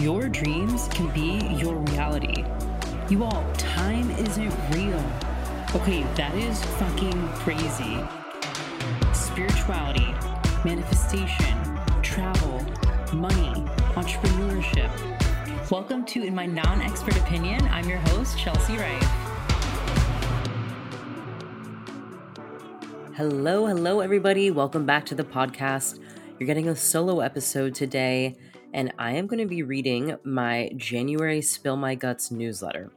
Your dreams can be your reality. You all, time isn't real. Okay, that is fucking crazy. Spirituality, manifestation, travel, money, entrepreneurship. Welcome to In My Non Expert Opinion. I'm your host, Chelsea Wright. Hello, hello, everybody. Welcome back to the podcast. You're getting a solo episode today, and I am going to be reading my January Spill My Guts newsletter.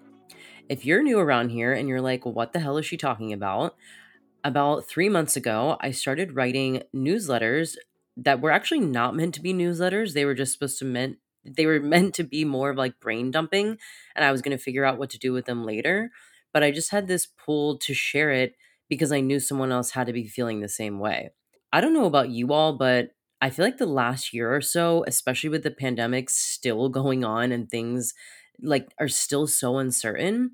If you're new around here and you're like, what the hell is she talking about? About three months ago, I started writing newsletters that were actually not meant to be newsletters. They were just supposed to meant they were meant to be more of like brain dumping, and I was going to figure out what to do with them later. But I just had this pull to share it because I knew someone else had to be feeling the same way. I don't know about you all, but I feel like the last year or so, especially with the pandemic still going on and things like are still so uncertain,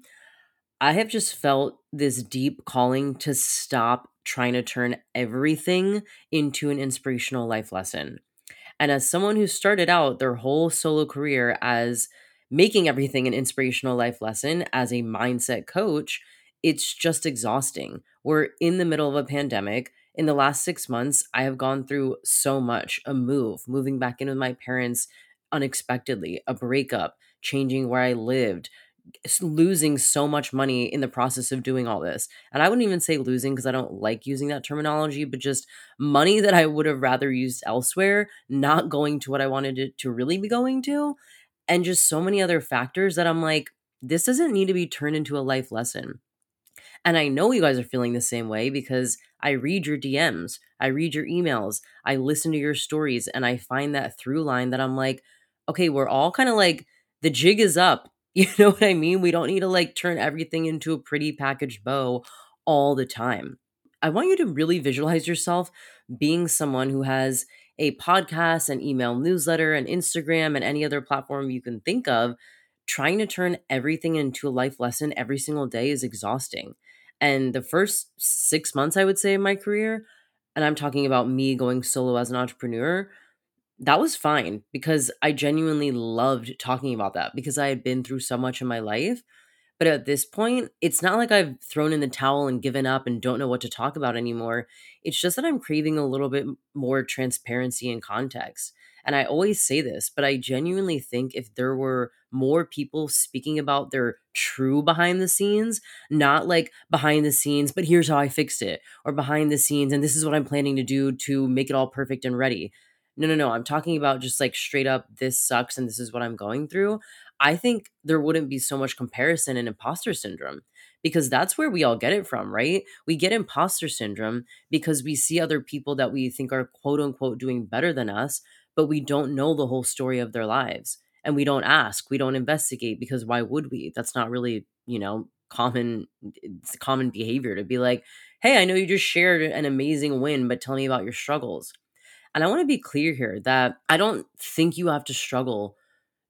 I have just felt this deep calling to stop trying to turn everything into an inspirational life lesson. And as someone who started out their whole solo career as making everything an inspirational life lesson as a mindset coach, it's just exhausting. We're in the middle of a pandemic. In the last six months, I have gone through so much a move, moving back in with my parents unexpectedly, a breakup, changing where I lived, losing so much money in the process of doing all this. And I wouldn't even say losing because I don't like using that terminology, but just money that I would have rather used elsewhere, not going to what I wanted it to really be going to. And just so many other factors that I'm like, this doesn't need to be turned into a life lesson. And I know you guys are feeling the same way because I read your DMs, I read your emails, I listen to your stories, and I find that through line that I'm like, okay, we're all kind of like, the jig is up. You know what I mean? We don't need to like turn everything into a pretty packaged bow all the time. I want you to really visualize yourself being someone who has a podcast, an email newsletter, an Instagram, and any other platform you can think of. Trying to turn everything into a life lesson every single day is exhausting. And the first six months, I would say, in my career, and I'm talking about me going solo as an entrepreneur, that was fine because I genuinely loved talking about that because I had been through so much in my life. But at this point, it's not like I've thrown in the towel and given up and don't know what to talk about anymore. It's just that I'm craving a little bit more transparency and context. And I always say this, but I genuinely think if there were more people speaking about their true behind the scenes, not like behind the scenes, but here's how I fixed it, or behind the scenes, and this is what I'm planning to do to make it all perfect and ready. No, no, no. I'm talking about just like straight up, this sucks and this is what I'm going through. I think there wouldn't be so much comparison and imposter syndrome because that's where we all get it from, right? We get imposter syndrome because we see other people that we think are quote unquote doing better than us, but we don't know the whole story of their lives. And we don't ask, we don't investigate because why would we? That's not really, you know, common it's common behavior to be like, "Hey, I know you just shared an amazing win, but tell me about your struggles." And I want to be clear here that I don't think you have to struggle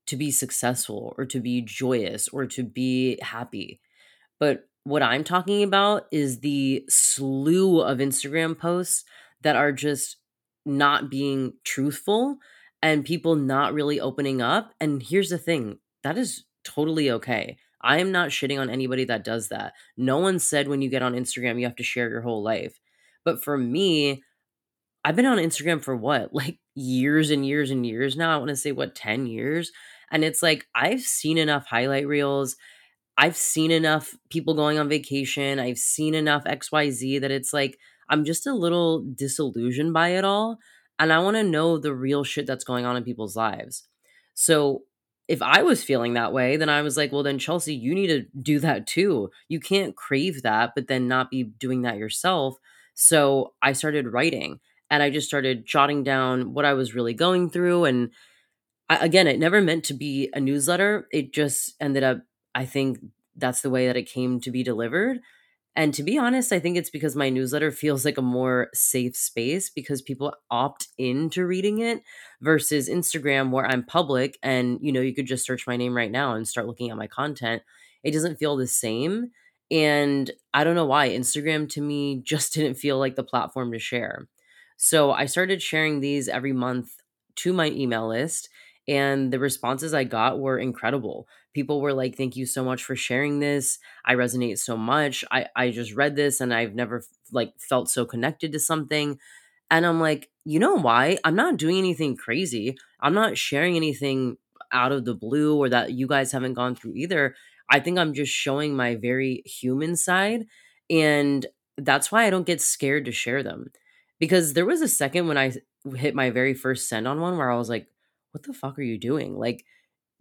to be successful or to be joyous or to be happy. But what I'm talking about is the slew of Instagram posts that are just not being truthful and people not really opening up. And here's the thing that is totally okay. I am not shitting on anybody that does that. No one said when you get on Instagram, you have to share your whole life. But for me, I've been on Instagram for what, like years and years and years now. I want to say, what, 10 years? And it's like, I've seen enough highlight reels. I've seen enough people going on vacation. I've seen enough XYZ that it's like, I'm just a little disillusioned by it all. And I want to know the real shit that's going on in people's lives. So if I was feeling that way, then I was like, well, then Chelsea, you need to do that too. You can't crave that, but then not be doing that yourself. So I started writing and I just started jotting down what I was really going through. And I, again, it never meant to be a newsletter. It just ended up, I think that's the way that it came to be delivered. And to be honest, I think it's because my newsletter feels like a more safe space because people opt into reading it versus Instagram where I'm public and you know you could just search my name right now and start looking at my content. It doesn't feel the same and I don't know why Instagram to me just didn't feel like the platform to share. So I started sharing these every month to my email list And the responses I got were incredible. People were like, Thank you so much for sharing this. I resonate so much. I, I just read this and I've never like felt so connected to something. And I'm like, you know why? I'm not doing anything crazy. I'm not sharing anything out of the blue or that you guys haven't gone through either. I think I'm just showing my very human side. And that's why I don't get scared to share them. Because there was a second when I hit my very first send on one where I was like, what the fuck are you doing? Like,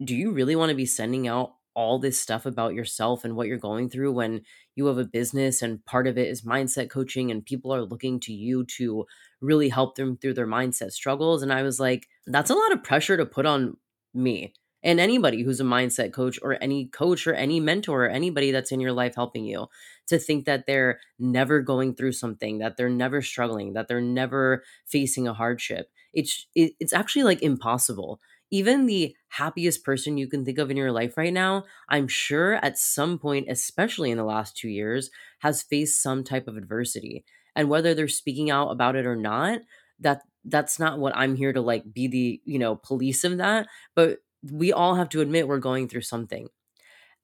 do you really want to be sending out all this stuff about yourself and what you're going through when you have a business and part of it is mindset coaching and people are looking to you to really help them through their mindset struggles? And i was like that's a lot of pressure to put on me and anybody who's a mindset coach or any coach or any mentor or anybody that's in your life helping you to think that they're never going through something that they're never struggling that they're never facing a hardship. It's it's actually like impossible even the happiest person you can think of in your life right now, I'm sure at some point, especially in the last two years, has faced some type of adversity. And whether they're speaking out about it or not, that that's not what I'm here to like be the, you know, police of that. But we all have to admit we're going through something.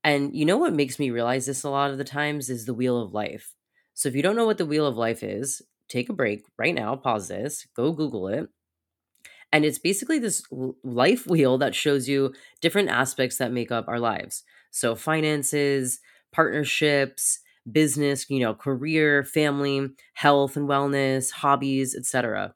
And you know what makes me realize this a lot of the times is the wheel of life. So if you don't know what the wheel of life is, take a break right now, pause this, go Google it, and it's basically this life wheel that shows you different aspects that make up our lives. So, finances, partnerships, business, you know, career, family, health and wellness, hobbies, etc.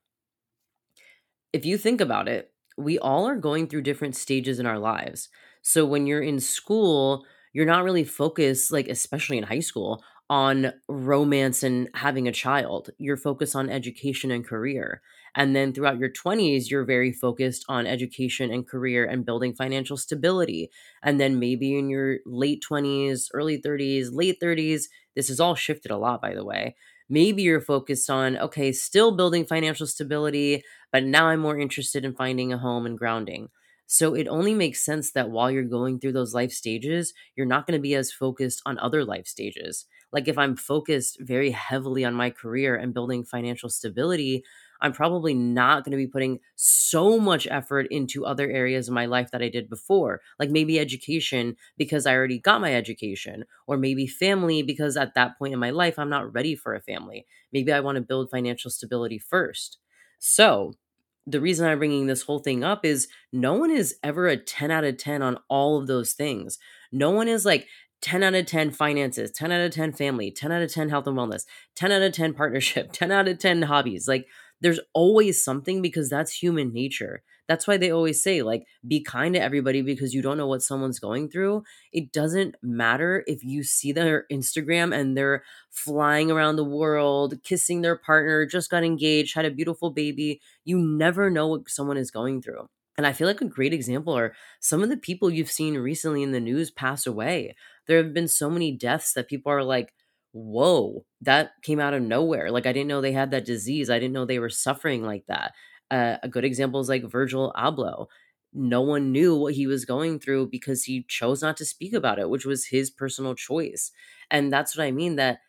If you think about it, we all are going through different stages in our lives. So, when you're in school, you're not really focused, like, especially in high school, on romance and having a child. You're focused on education and career. And then throughout your 20s, you're very focused on education and career and building financial stability. And then maybe in your late 20s, early 30s, late 30s, this has all shifted a lot, by the way. Maybe you're focused on, okay, still building financial stability, but now I'm more interested in finding a home and grounding. So it only makes sense that while you're going through those life stages, you're not going to be as focused on other life stages. Like if I'm focused very heavily on my career and building financial stability, I'm probably not going to be putting so much effort into other areas of my life that I did before, like maybe education because I already got my education, or maybe family because at that point in my life, I'm not ready for a family. Maybe I want to build financial stability first. So, the reason I'm bringing this whole thing up is no one is ever a 10 out of 10 on all of those things. No one is like, 10 out of 10 finances, 10 out of 10 family, 10 out of 10 health and wellness, 10 out of 10 partnership, 10 out of 10 hobbies. Like there's always something because that's human nature. That's why they always say, like, be kind to everybody because you don't know what someone's going through. It doesn't matter if you see their Instagram and they're flying around the world, kissing their partner, just got engaged, had a beautiful baby. You never know what someone is going through. And I feel like a great example are some of the people you've seen recently in the news pass away. There have been so many deaths that people are like, whoa, that came out of nowhere. Like, I didn't know they had that disease. I didn't know they were suffering like that. Uh, a good example is like Virgil Abloh. No one knew what he was going through because he chose not to speak about it, which was his personal choice. And that's what I mean that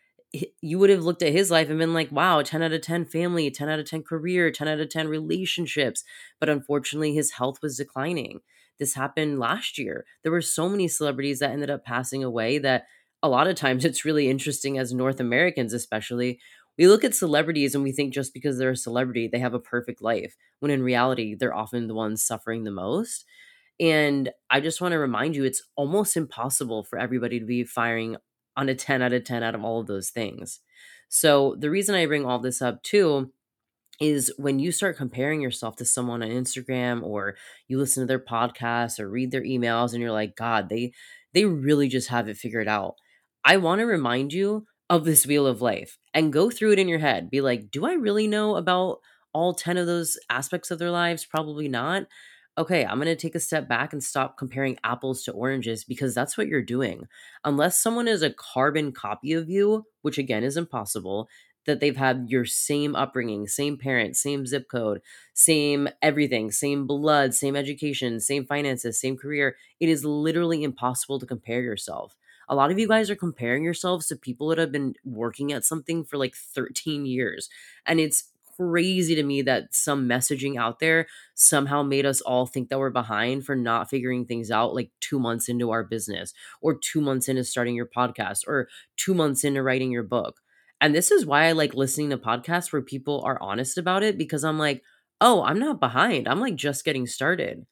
you would have looked at his life and been like, wow, 10 out of 10 family, 10 out of 10 career, 10 out of 10 relationships. But unfortunately, his health was declining. This happened last year. There were so many celebrities that ended up passing away that a lot of times it's really interesting as North Americans, especially. We look at celebrities and we think just because they're a celebrity, they have a perfect life, when in reality, they're often the ones suffering the most. And I just want to remind you, it's almost impossible for everybody to be firing on a 10 out of 10 out of all of those things. So the reason I bring all this up too is when you start comparing yourself to someone on Instagram or you listen to their podcasts or read their emails and you're like, God, they they really just have it figured out. I want to remind you of this wheel of life and go through it in your head. Be like, do I really know about all 10 of those aspects of their lives? Probably not okay, I'm going to take a step back and stop comparing apples to oranges because that's what you're doing. Unless someone is a carbon copy of you, which again is impossible, that they've had your same upbringing, same parents, same zip code, same everything, same blood, same education, same finances, same career, it is literally impossible to compare yourself. A lot of you guys are comparing yourselves to people that have been working at something for like 13 years. And it's crazy to me that some messaging out there somehow made us all think that we're behind for not figuring things out like two months into our business or two months into starting your podcast or two months into writing your book. And this is why I like listening to podcasts where people are honest about it because I'm like, oh, I'm not behind. I'm like just getting started.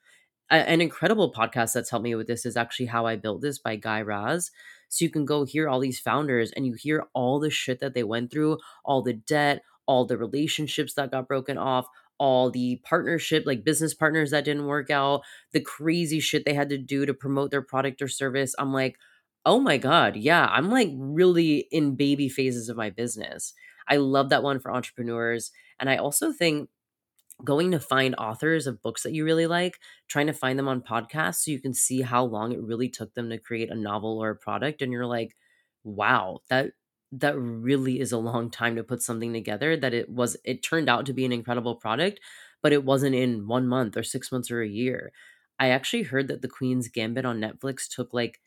A- an incredible podcast that's helped me with this is actually How I Built This by Guy Raz. So you can go hear all these founders and you hear all the shit that they went through, all the debt, all the relationships that got broken off, all the partnership, like business partners that didn't work out, the crazy shit they had to do to promote their product or service. I'm like, oh my God, yeah, I'm like really in baby phases of my business. I love that one for entrepreneurs. And I also think going to find authors of books that you really like, trying to find them on podcasts so you can see how long it really took them to create a novel or a product and you're like, wow, that that really is a long time to put something together that it was it turned out to be an incredible product, but it wasn't in 1 month or 6 months or a year. I actually heard that The Queen's Gambit on Netflix took like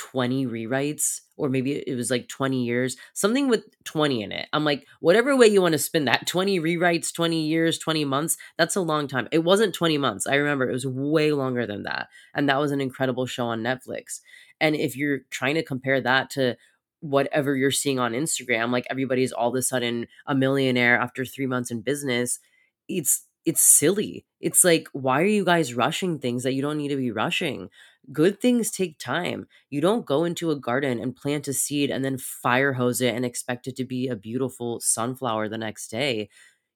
20 rewrites or maybe it was like 20 years something with 20 in it. I'm like whatever way you want to spin that 20 rewrites 20 years 20 months that's a long time. It wasn't 20 months i remember it was way longer than that and that was an incredible show on netflix. And if you're trying to compare that to whatever you're seeing on instagram like everybody's all of a sudden a millionaire after three months in business it's it's silly it's like why are you guys rushing things that you don't need to be rushing good things take time. You don't go into a garden and plant a seed and then fire hose it and expect it to be a beautiful sunflower the next day.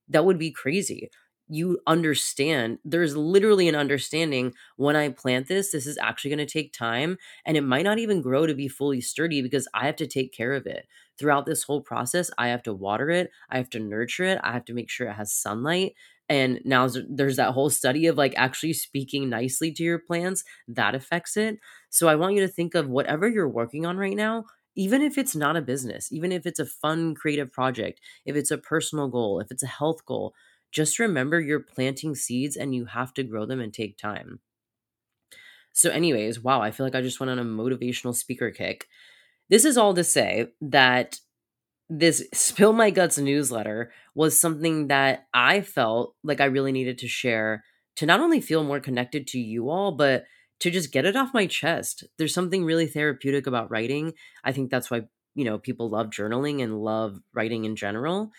That would be crazy. You understand, there's literally an understanding when I plant this, this is actually going to take time and it might not even grow to be fully sturdy because I have to take care of it. Throughout this whole process, I have to water it, I have to nurture it, I have to make sure it has sunlight and now there's that whole study of like actually speaking nicely to your plants that affects it. So i want you to think of whatever you're working on right now even if it's not a business even if it's a fun creative project if it's a personal goal if it's a health goal just remember you're planting seeds and you have to grow them and take time. So anyways wow i feel like i just went on a motivational speaker kick. This is all to say that this Spill My Guts newsletter was something that I felt like I really needed to share to not only feel more connected to you all, but to just get it off my chest. There's something really therapeutic about writing. I think that's why, you know, people love journaling and love writing in general.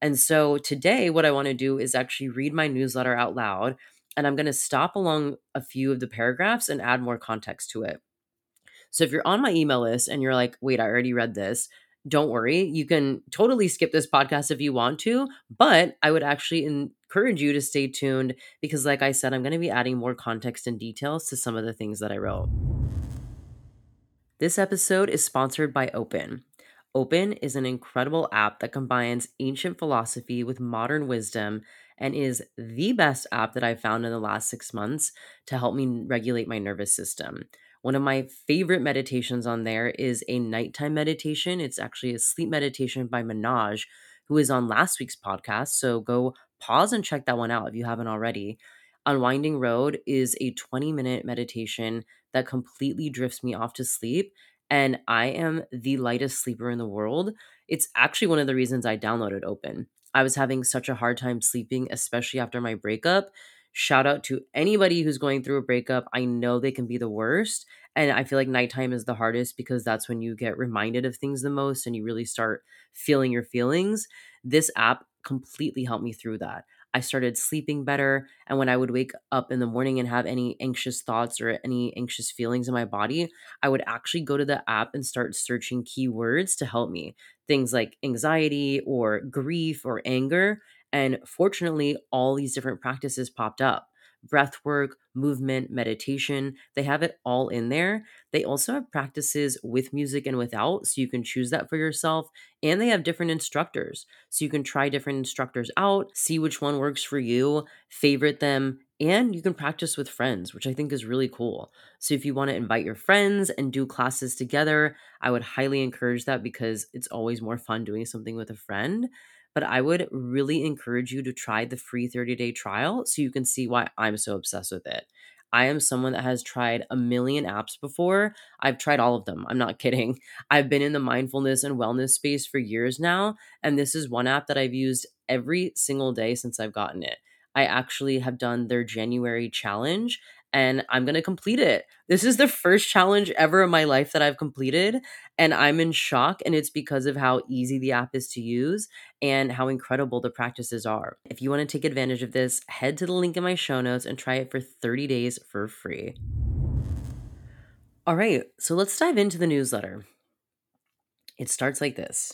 And so today, what I want to do is actually read my newsletter out loud. And I'm going to stop along a few of the paragraphs and add more context to it. So if you're on my email list and you're like, wait, I already read this, don't worry. You can totally skip this podcast if you want to, but I would actually encourage you to stay tuned because, like I said, I'm going to be adding more context and details to some of the things that I wrote. This episode is sponsored by Open. Open is an incredible app that combines ancient philosophy with modern wisdom and is the best app that I've found in the last six months to help me regulate my nervous system. One of my favorite meditations on there is a nighttime meditation. It's actually a sleep meditation by Minaj, who is on last week's podcast. So go pause and check that one out if you haven't already. Unwinding Road is a 20 minute meditation that completely drifts me off to sleep. And I am the lightest sleeper in the world. It's actually one of the reasons I downloaded Open. I was having such a hard time sleeping, especially after my breakup. Shout out to anybody who's going through a breakup. I know they can be the worst. And I feel like nighttime is the hardest because that's when you get reminded of things the most and you really start feeling your feelings. This app completely helped me through that. I started sleeping better. And when I would wake up in the morning and have any anxious thoughts or any anxious feelings in my body, I would actually go to the app and start searching keywords to help me. Things like anxiety or grief or anger. And fortunately, all these different practices popped up breath work, movement, meditation. They have it all in there. They also have practices with music and without, so you can choose that for yourself. And they have different instructors, so you can try different instructors out, see which one works for you, favorite them, and you can practice with friends, which I think is really cool. So if you want to invite your friends and do classes together, I would highly encourage that because it's always more fun doing something with a friend but I would really encourage you to try the free 30 day trial so you can see why I'm so obsessed with it. I am someone that has tried a million apps before. I've tried all of them. I'm not kidding. I've been in the mindfulness and wellness space for years now. And this is one app that I've used every single day since I've gotten it. I actually have done their January challenge and I'm going to complete it. This is the first challenge ever in my life that I've completed, and I'm in shock. And it's because of how easy the app is to use and how incredible the practices are. If you want to take advantage of this, head to the link in my show notes and try it for 30 days for free. All right, so let's dive into the newsletter. It starts like this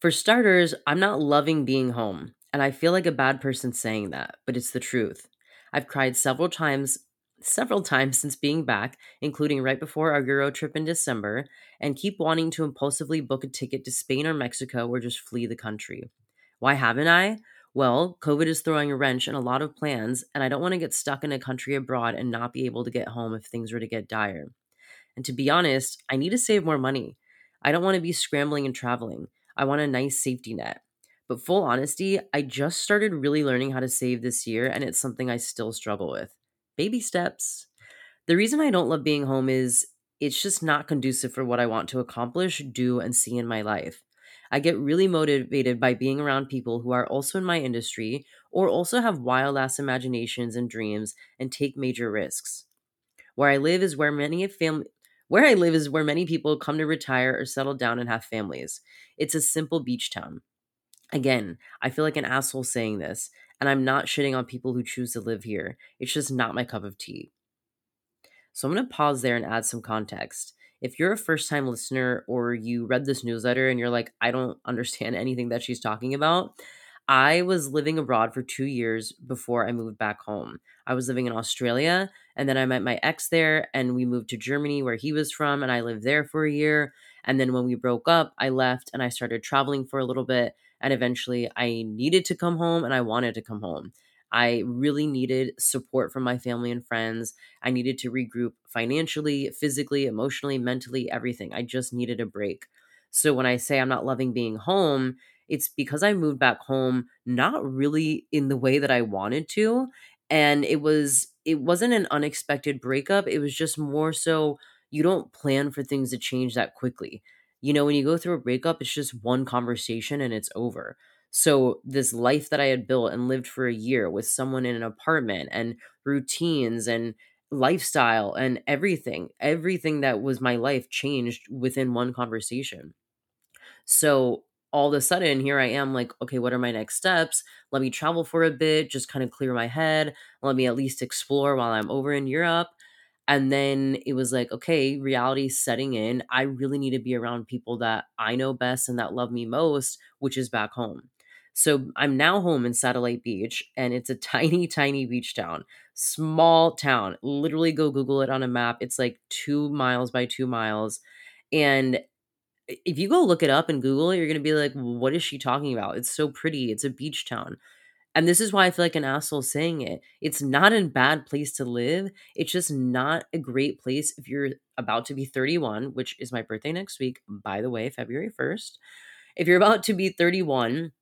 For starters, I'm not loving being home, and I feel like a bad person saying that, but it's the truth. I've cried several times several times since being back, including right before our Euro trip in December, and keep wanting to impulsively book a ticket to Spain or Mexico or just flee the country. Why haven't I? Well, COVID is throwing a wrench in a lot of plans, and I don't want to get stuck in a country abroad and not be able to get home if things were to get dire. And to be honest, I need to save more money. I don't want to be scrambling and traveling. I want a nice safety net. But full honesty, I just started really learning how to save this year, and it's something I still struggle with baby steps. The reason I don't love being home is it's just not conducive for what I want to accomplish, do, and see in my life. I get really motivated by being around people who are also in my industry or also have wild ass imaginations and dreams and take major risks. Where I live is where many family where I live is where many people come to retire or settle down and have families. It's a simple beach town. Again, I feel like an asshole saying this, and I'm not shitting on people who choose to live here. It's just not my cup of tea. So I'm going to pause there and add some context. If you're a first time listener or you read this newsletter and you're like, I don't understand anything that she's talking about, I was living abroad for two years before I moved back home. I was living in Australia and then I met my ex there and we moved to Germany where he was from and I lived there for a year. And then when we broke up, I left and I started traveling for a little bit and eventually I needed to come home and I wanted to come home. I really needed support from my family and friends. I needed to regroup financially, physically, emotionally, mentally, everything. I just needed a break. So when I say I'm not loving being home, it's because I moved back home not really in the way that I wanted to and it was it wasn't an unexpected breakup. It was just more so you don't plan for things to change that quickly you know, when you go through a breakup, it's just one conversation and it's over. So, this life that I had built and lived for a year with someone in an apartment and routines and lifestyle and everything, everything that was my life changed within one conversation. So, all of a sudden, here I am like, okay, what are my next steps? Let me travel for a bit, just kind of clear my head. Let me at least explore while I'm over in Europe. And then it was like, okay, reality setting in. I really need to be around people that I know best and that love me most, which is back home. So I'm now home in Satellite Beach, and it's a tiny, tiny beach town, small town. Literally, go Google it on a map. It's like two miles by two miles. And if you go look it up and Google it, you're going to be like, what is she talking about? It's so pretty. It's a beach town. And this is why I feel like an asshole saying it. It's not a bad place to live. It's just not a great place if you're about to be 31, which is my birthday next week, by the way, February 1st. If you're about to be 31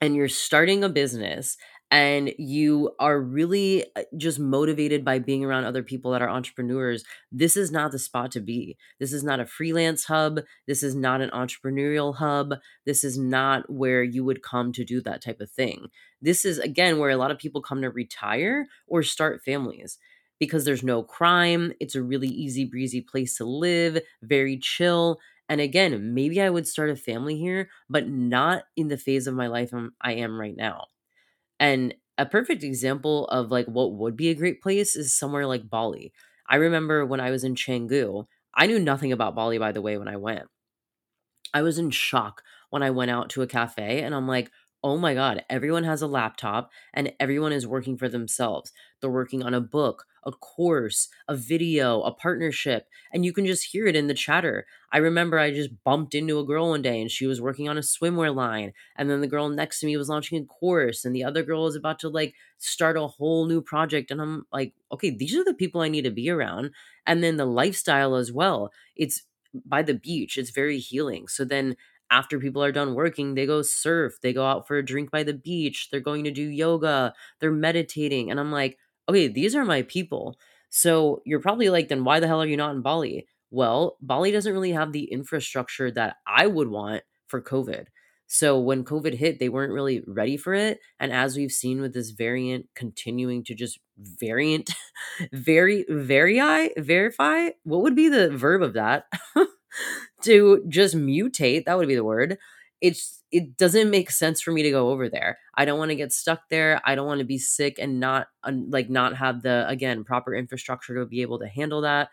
and you're starting a business and you are really uh, just motivated by being around other people that are entrepreneurs, this is not the spot to be. This is not a freelance hub. This is not an entrepreneurial hub. This is not where you would come to do that type of thing. This is, again, where a lot of people come to retire or start families because there's no crime. It's a really easy breezy place to live, very chill. And again, maybe I would start a family here, but not in the phase of my life I am right now. And a perfect example of like what would be a great place is somewhere like Bali. I remember when I was in Canggu, I knew nothing about Bali by the way when I went. I was in shock when I went out to a cafe and I'm like, oh my God, everyone has a laptop and everyone is working for themselves. They're working on a book, a course, a video, a partnership, and you can just hear it in the chatter. I remember I just bumped into a girl one day and she was working on a swimwear line, and then the girl next to me was launching a course, and the other girl was about to like start a whole new project. And I'm like, okay, these are the people I need to be around. And then the lifestyle as well. It's by the beach, it's very healing. So then after people are done working, they go surf, they go out for a drink by the beach, they're going to do yoga, they're meditating. And I'm like, okay, these are my people. So you're probably like, then why the hell are you not in Bali? Well, Bali doesn't really have the infrastructure that I would want for COVID. So when COVID hit, they weren't really ready for it. And as we've seen with this variant continuing to just variant, very, very, I verify, what would be the verb of that? to just mutate, that would be the word. It's it doesn't make sense for me to go over there. I don't want to get stuck there. I don't want to be sick and not like not have the again proper infrastructure to be able to handle that.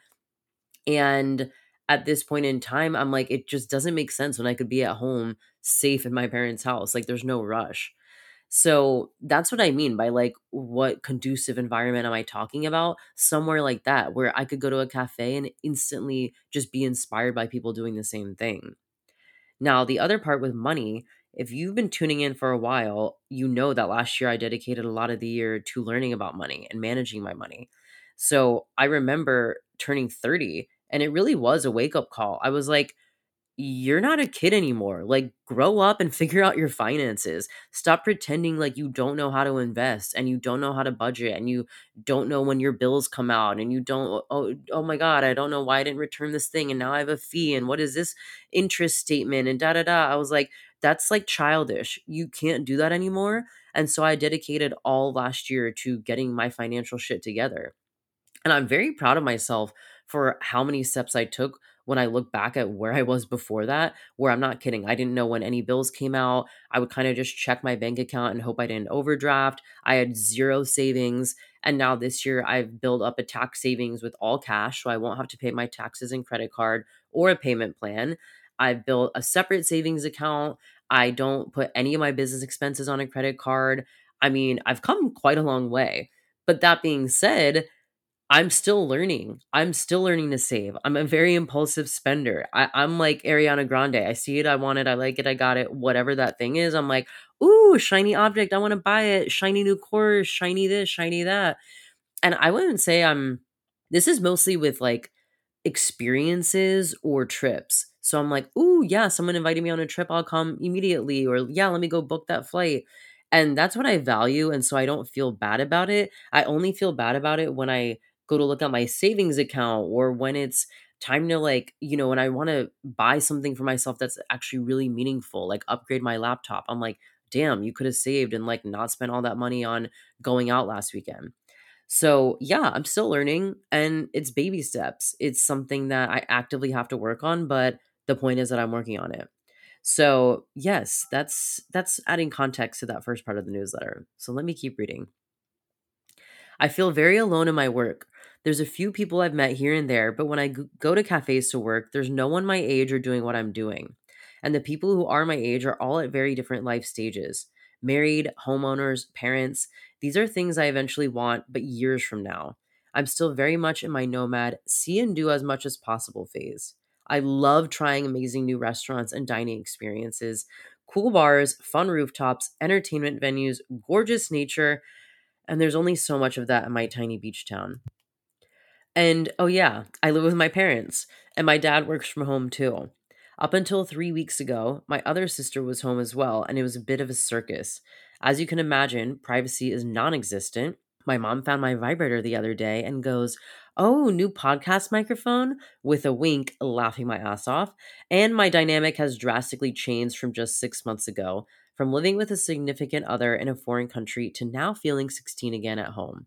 And at this point in time, I'm like, it just doesn't make sense when I could be at home safe in my parents' house. Like, there's no rush. So that's what I mean by like, what conducive environment am I talking about? Somewhere like that, where I could go to a cafe and instantly just be inspired by people doing the same thing. Now, the other part with money, if you've been tuning in for a while, you know that last year I dedicated a lot of the year to learning about money and managing my money. So I remember turning 30 and it really was a wake up call. I was like, you're not a kid anymore. Like, grow up and figure out your finances. Stop pretending like you don't know how to invest and you don't know how to budget and you don't know when your bills come out and you don't, oh, oh my God, I don't know why I didn't return this thing and now I have a fee and what is this interest statement and da da da. I was like, that's like childish. You can't do that anymore. And so I dedicated all last year to getting my financial shit together. And I'm very proud of myself for how many steps I took when I look back at where I was before that, where I'm not kidding. I didn't know when any bills came out. I would kind of just check my bank account and hope I didn't overdraft. I had zero savings. And now this year, I've built up a tax savings with all cash. So I won't have to pay my taxes and credit card or a payment plan. I've built a separate savings account. I don't put any of my business expenses on a credit card. I mean, I've come quite a long way. But that being said, I'm still learning. I'm still learning to save. I'm a very impulsive spender. I, I'm like Ariana Grande. I see it, I want it, I like it, I got it. Whatever that thing is, I'm like, ooh, shiny object, I want to buy it. Shiny new course, shiny this, shiny that. And I wouldn't say I'm this is mostly with like experiences or trips. So I'm like, ooh, yeah, someone invited me on a trip, I'll come immediately. Or yeah, let me go book that flight. And that's what I value. And so I don't feel bad about it. I only feel bad about it when I go to look at my savings account or when it's time to like you know when i want to buy something for myself that's actually really meaningful like upgrade my laptop i'm like damn you could have saved and like not spent all that money on going out last weekend. So yeah i'm still learning and it's baby steps. It's something that i actively have to work on but the point is that i'm working on it. So yes that's that's adding context to that first part of the newsletter. So let me keep reading. I feel very alone in my work. There's a few people I've met here and there, but when I go to cafes to work, there's no one my age or doing what I'm doing. And the people who are my age are all at very different life stages married, homeowners, parents. These are things I eventually want, but years from now. I'm still very much in my nomad, see and do as much as possible phase. I love trying amazing new restaurants and dining experiences, cool bars, fun rooftops, entertainment venues, gorgeous nature, and there's only so much of that in my tiny beach town. And oh, yeah, I live with my parents, and my dad works from home too. Up until three weeks ago, my other sister was home as well, and it was a bit of a circus. As you can imagine, privacy is non existent. My mom found my vibrator the other day and goes, Oh, new podcast microphone? With a wink, laughing my ass off. And my dynamic has drastically changed from just six months ago from living with a significant other in a foreign country to now feeling 16 again at home.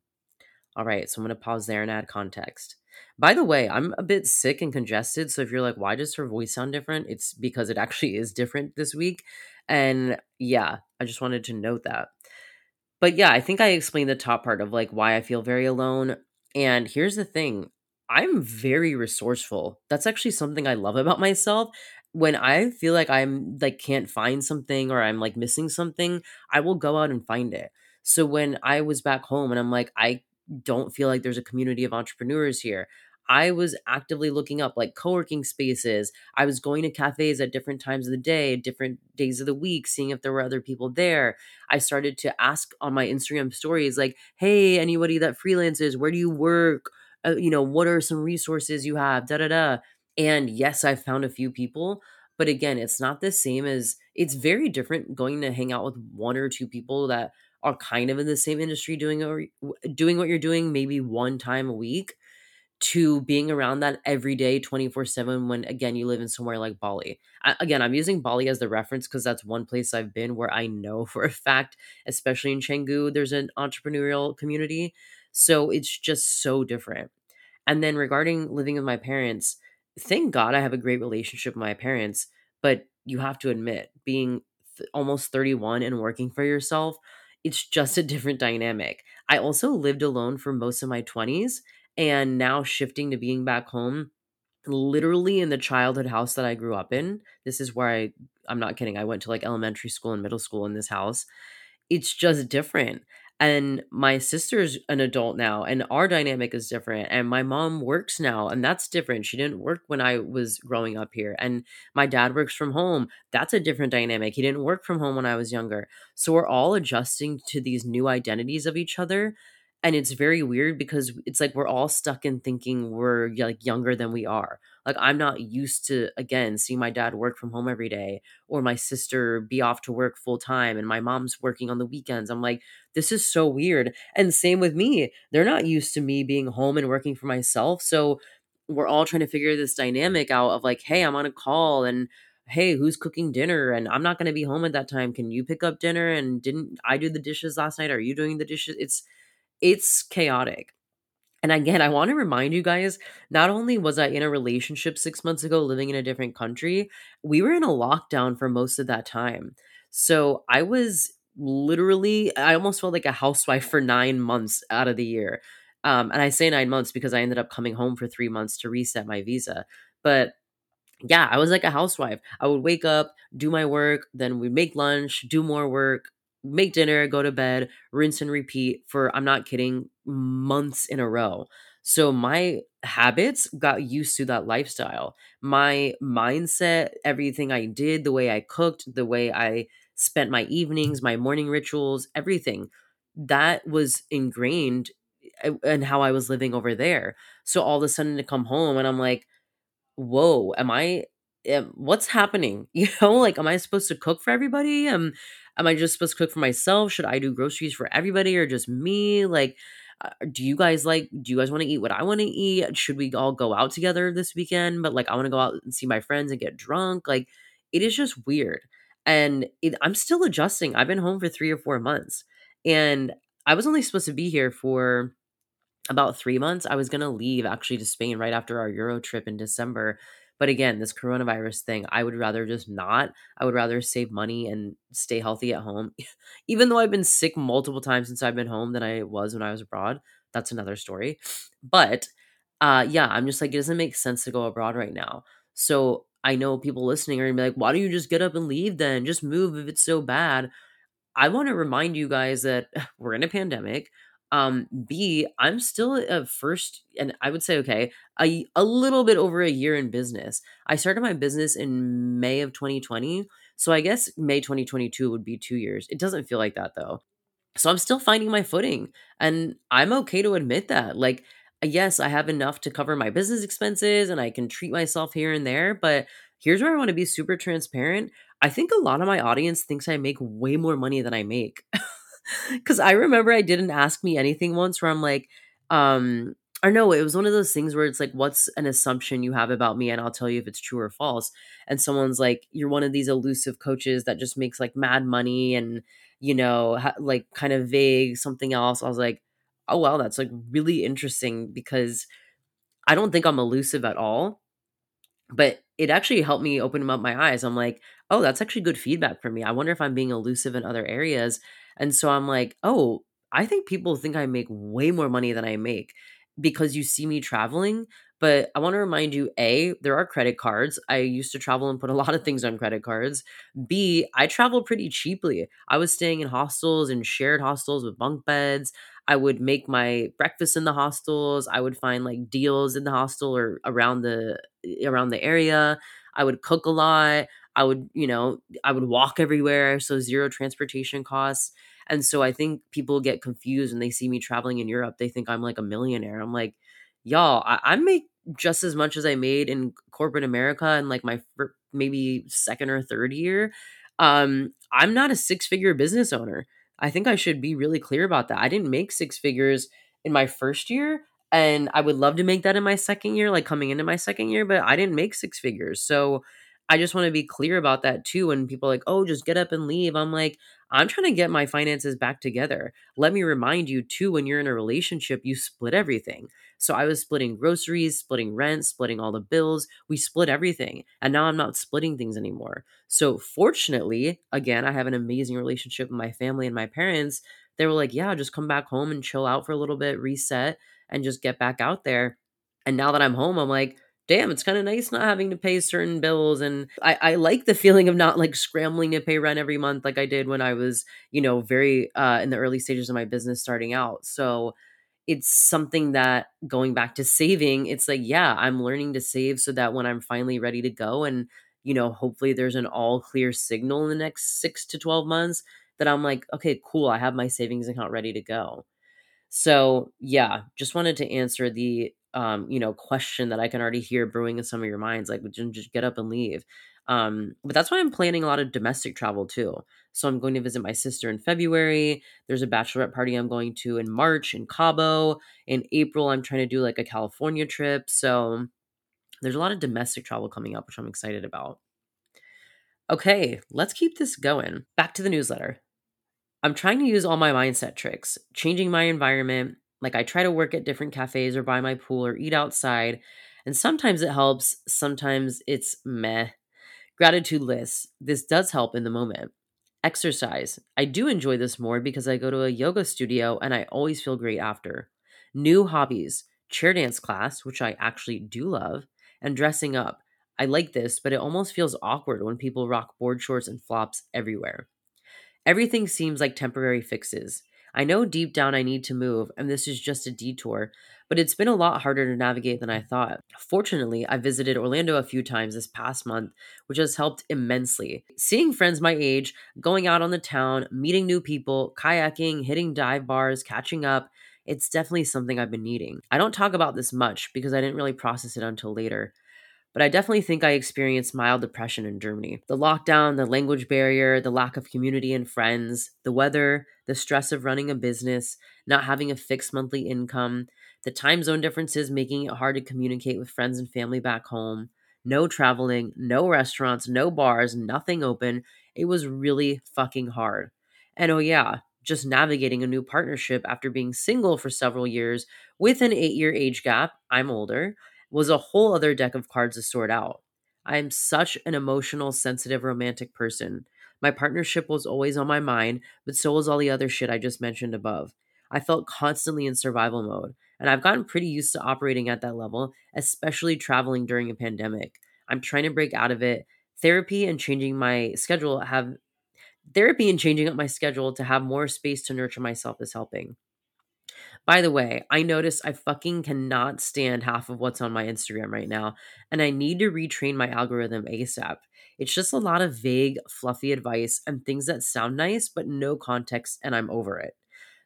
All right, so I'm going to pause there and add context. By the way, I'm a bit sick and congested. So if you're like, why does her voice sound different? It's because it actually is different this week. And yeah, I just wanted to note that. But yeah, I think I explained the top part of like why I feel very alone. And here's the thing I'm very resourceful. That's actually something I love about myself when I feel like I'm like can't find something or I'm like missing something, I will go out and find it. So when I was back home and I'm like, I don't feel like there's a community of entrepreneurs here. I was actively looking up like co-working spaces. I was going to cafes at different times of the day, different days of the week, seeing if there were other people there. I started to ask on my Instagram stories like, "Hey, anybody that freelances, where do you work? Uh, you know, what are some resources you have?" Da da da. And yes, I've found a few people, but again, it's not the same as it's very different going to hang out with one or two people that are kind of in the same industry doing or doing what you're doing maybe one time a week to being around that every day 24 7 when again you live in somewhere like bali. I, again i'm using bali as the reference because that's one place i've been where i know for a fact especially in Canggu there's an entrepreneurial community. So it's just so different. And then regarding living with my parents thank god i have a great relationship with my parents but you have to admit being th- almost 31 and working for yourself it's just a different dynamic i also lived alone for most of my 20s and now shifting to being back home literally in the childhood house that I grew up in. This is where I I'm not kidding. I went to like elementary school and middle school in this house. It's just different. And my sister's an adult now and our dynamic is different and my mom works now and that's different. She didn't work when I was growing up here and my dad works from home. That's a different dynamic. He didn't work from home when I was younger. So we're all adjusting to these new identities of each other and it's very weird because it's like we're all stuck in thinking we're like younger than we are. Like i'm not used to again seeing my dad work from home every day or my sister be off to work full time and my mom's working on the weekends. I'm like this is so weird. And same with me they're not used to me being home and working for myself so we're all trying to figure this dynamic out of like hey i'm on a call and hey who's cooking dinner? And i'm not going to be home at that time. Can you pick up dinner? And didn't i do the dishes last night? Are you doing the dishes? It's it's chaotic. And again, I want to remind you guys not only was I in a relationship six months ago living in a different country, we were in a lockdown for most of that time. So I was literally, I almost felt like a housewife for nine months out of the year. Um, and I say nine months because I ended up coming home for three months to reset my visa. But yeah, I was like a housewife. I would wake up, do my work, then we'd make lunch, do more work, make dinner, go to bed, rinse and repeat for, I'm not kidding, months in a row. So my habits got used to that lifestyle. My mindset, everything I did, the way I cooked, the way I spent my evenings, my morning rituals, everything that was ingrained eh, in how I was living over there. So all of a sudden to come home and I'm like, whoa, am I am, what's happening? You know, like am I supposed to cook for everybody? Um am I just supposed to cook for myself? Should I do groceries for everybody or just me? Like uh, do you guys like do you guys want to eat what I want to eat? Should we all go out together this weekend? But like I want to go out and see my friends and get drunk. Like it is just weird. And it, I'm still adjusting. I've been home for 3 or 4 months. And I was only supposed to be here for about three months. I was going to leave actually to Spain right after our Euro trip in December. But again, this coronavirus thing, I would rather just not. I would rather save money and stay healthy at home. Even though I've been sick multiple times since I've been home than I was when I was abroad. That's another story. But uh yeah, I'm just like, it doesn't make sense to go abroad right now. So I know people listening are gonna be like, why don't you just get up and leave then? Just move if it's so bad. I want to remind you guys that we're in a pandemic. Um, B, I'm still a first, and I would say, okay, a, a little bit over a year in business. I started my business in May of 2020. So I guess May 2022 would be two years. It doesn't feel like that though. So I'm still finding my footing. And I'm okay to admit that. Like, yes, I have enough to cover my business expenses and I can treat myself here and there. But here's where I want to be super transparent. I think a lot of my audience thinks I make way more money than I make. Cause I remember I didn't ask me anything once where I'm like, um, or no, it was one of those things where it's like, what's an assumption you have about me? And I'll tell you if it's true or false. And someone's like, you're one of these elusive coaches that just makes like mad money and, you know, ha- like kind of vague something else. I was like, oh, well, that's like really interesting because I don't think I'm elusive at all. But it actually helped me open up my eyes. I'm like, oh, that's actually good feedback for me. I wonder if I'm being elusive in other areas. And so I'm like, oh, I think people think I make way more money than I make because you see me traveling. But I want to remind you A, there are credit cards. I used to travel and put a lot of things on credit cards. B, I travel pretty cheaply. I was staying in hostels and shared hostels with bunk beds. I would make my breakfast in the hostels. I would find like deals in the hostel or around the eh, around the area. I would cook a lot. I would, you know, I would walk everywhere, so zero transportation costs. And so I think people get confused when they see me traveling in Europe. They think I'm like a millionaire. I'm like, y'all, I, I make just as much as I made in corporate America in like my fir- maybe second or third year. Um, I'm not a six figure business owner. I think I should be really clear about that. I didn't make six figures in my first year. And I would love to make that in my second year, like coming into my second year, but I didn't make six figures. So I just want to be clear about that too. When people are like, oh, just get up and leave. I'm like, I'm trying to get my finances back together. Let me remind you too, when you're in a relationship, you split everything. So I was splitting groceries, splitting rent, splitting all the bills. We split everything. And now I'm not splitting things anymore. So fortunately, again, I have an amazing relationship with my family and my parents. They were like, yeah, just come back home and chill out for a little bit, reset, and just get back out there. And now that I'm home, I'm like, damn, it's kind of nice not having to pay certain bills. And I, I like the feeling of not like scrambling to pay rent every month like I did when I was, you know, very uh, in the early stages of my business starting out. So it's something that going back to saving, it's like, yeah, I'm learning to save so that when I'm finally ready to go and, you know, hopefully there's an all clear signal in the next six to 12 months that I'm like, okay, cool, I have my savings account ready to go. So, yeah, just wanted to answer the um, you know, question that I can already hear brewing in some of your minds like would you just get up and leave. Um, but that's why I'm planning a lot of domestic travel too. So I'm going to visit my sister in February. There's a bachelorette party I'm going to in March in Cabo. In April, I'm trying to do like a California trip. So there's a lot of domestic travel coming up, which I'm excited about. Okay, let's keep this going. Back to the newsletter. I'm trying to use all my mindset tricks, changing my environment. Like I try to work at different cafes or by my pool or eat outside. And sometimes it helps, sometimes it's meh. Gratitude lists. This does help in the moment. Exercise. I do enjoy this more because I go to a yoga studio and I always feel great after. New hobbies. Chair dance class, which I actually do love, and dressing up. I like this, but it almost feels awkward when people rock board shorts and flops everywhere. Everything seems like temporary fixes. I know deep down I need to move, and this is just a detour, but it's been a lot harder to navigate than I thought. Fortunately, I visited Orlando a few times this past month, which has helped immensely. Seeing friends my age, going out on the town, meeting new people, kayaking, hitting dive bars, catching up, it's definitely something I've been needing. I don't talk about this much because I didn't really process it until later but I definitely think I experienced mild depression in Germany. The lockdown, the language barrier, the lack of community and friends, the weather, the stress of running a business, not having a fixed monthly income, the time zone differences making it hard to communicate with friends and family back home, no traveling, no restaurants, no bars, nothing open. It was really fucking hard. And oh, yeah, just navigating a new partnership after being single for several years with an eight year age gap. I'm older was a whole other deck of cards to sort out. I am such an emotional, sensitive, romantic person. My partnership was always on my mind, but so was all the other shit I just mentioned above. I felt constantly in survival mode, and I've gotten pretty used to operating at that level, especially traveling during a pandemic. I'm trying to break out of it. Therapy and changing my schedule have therapy and changing up my schedule to have more space to nurture myself is helping. By the way, I notice I fucking cannot stand half of what's on my Instagram right now, and I need to retrain my algorithm ASAP. It's just a lot of vague, fluffy advice and things that sound nice, but no context, and I'm over it.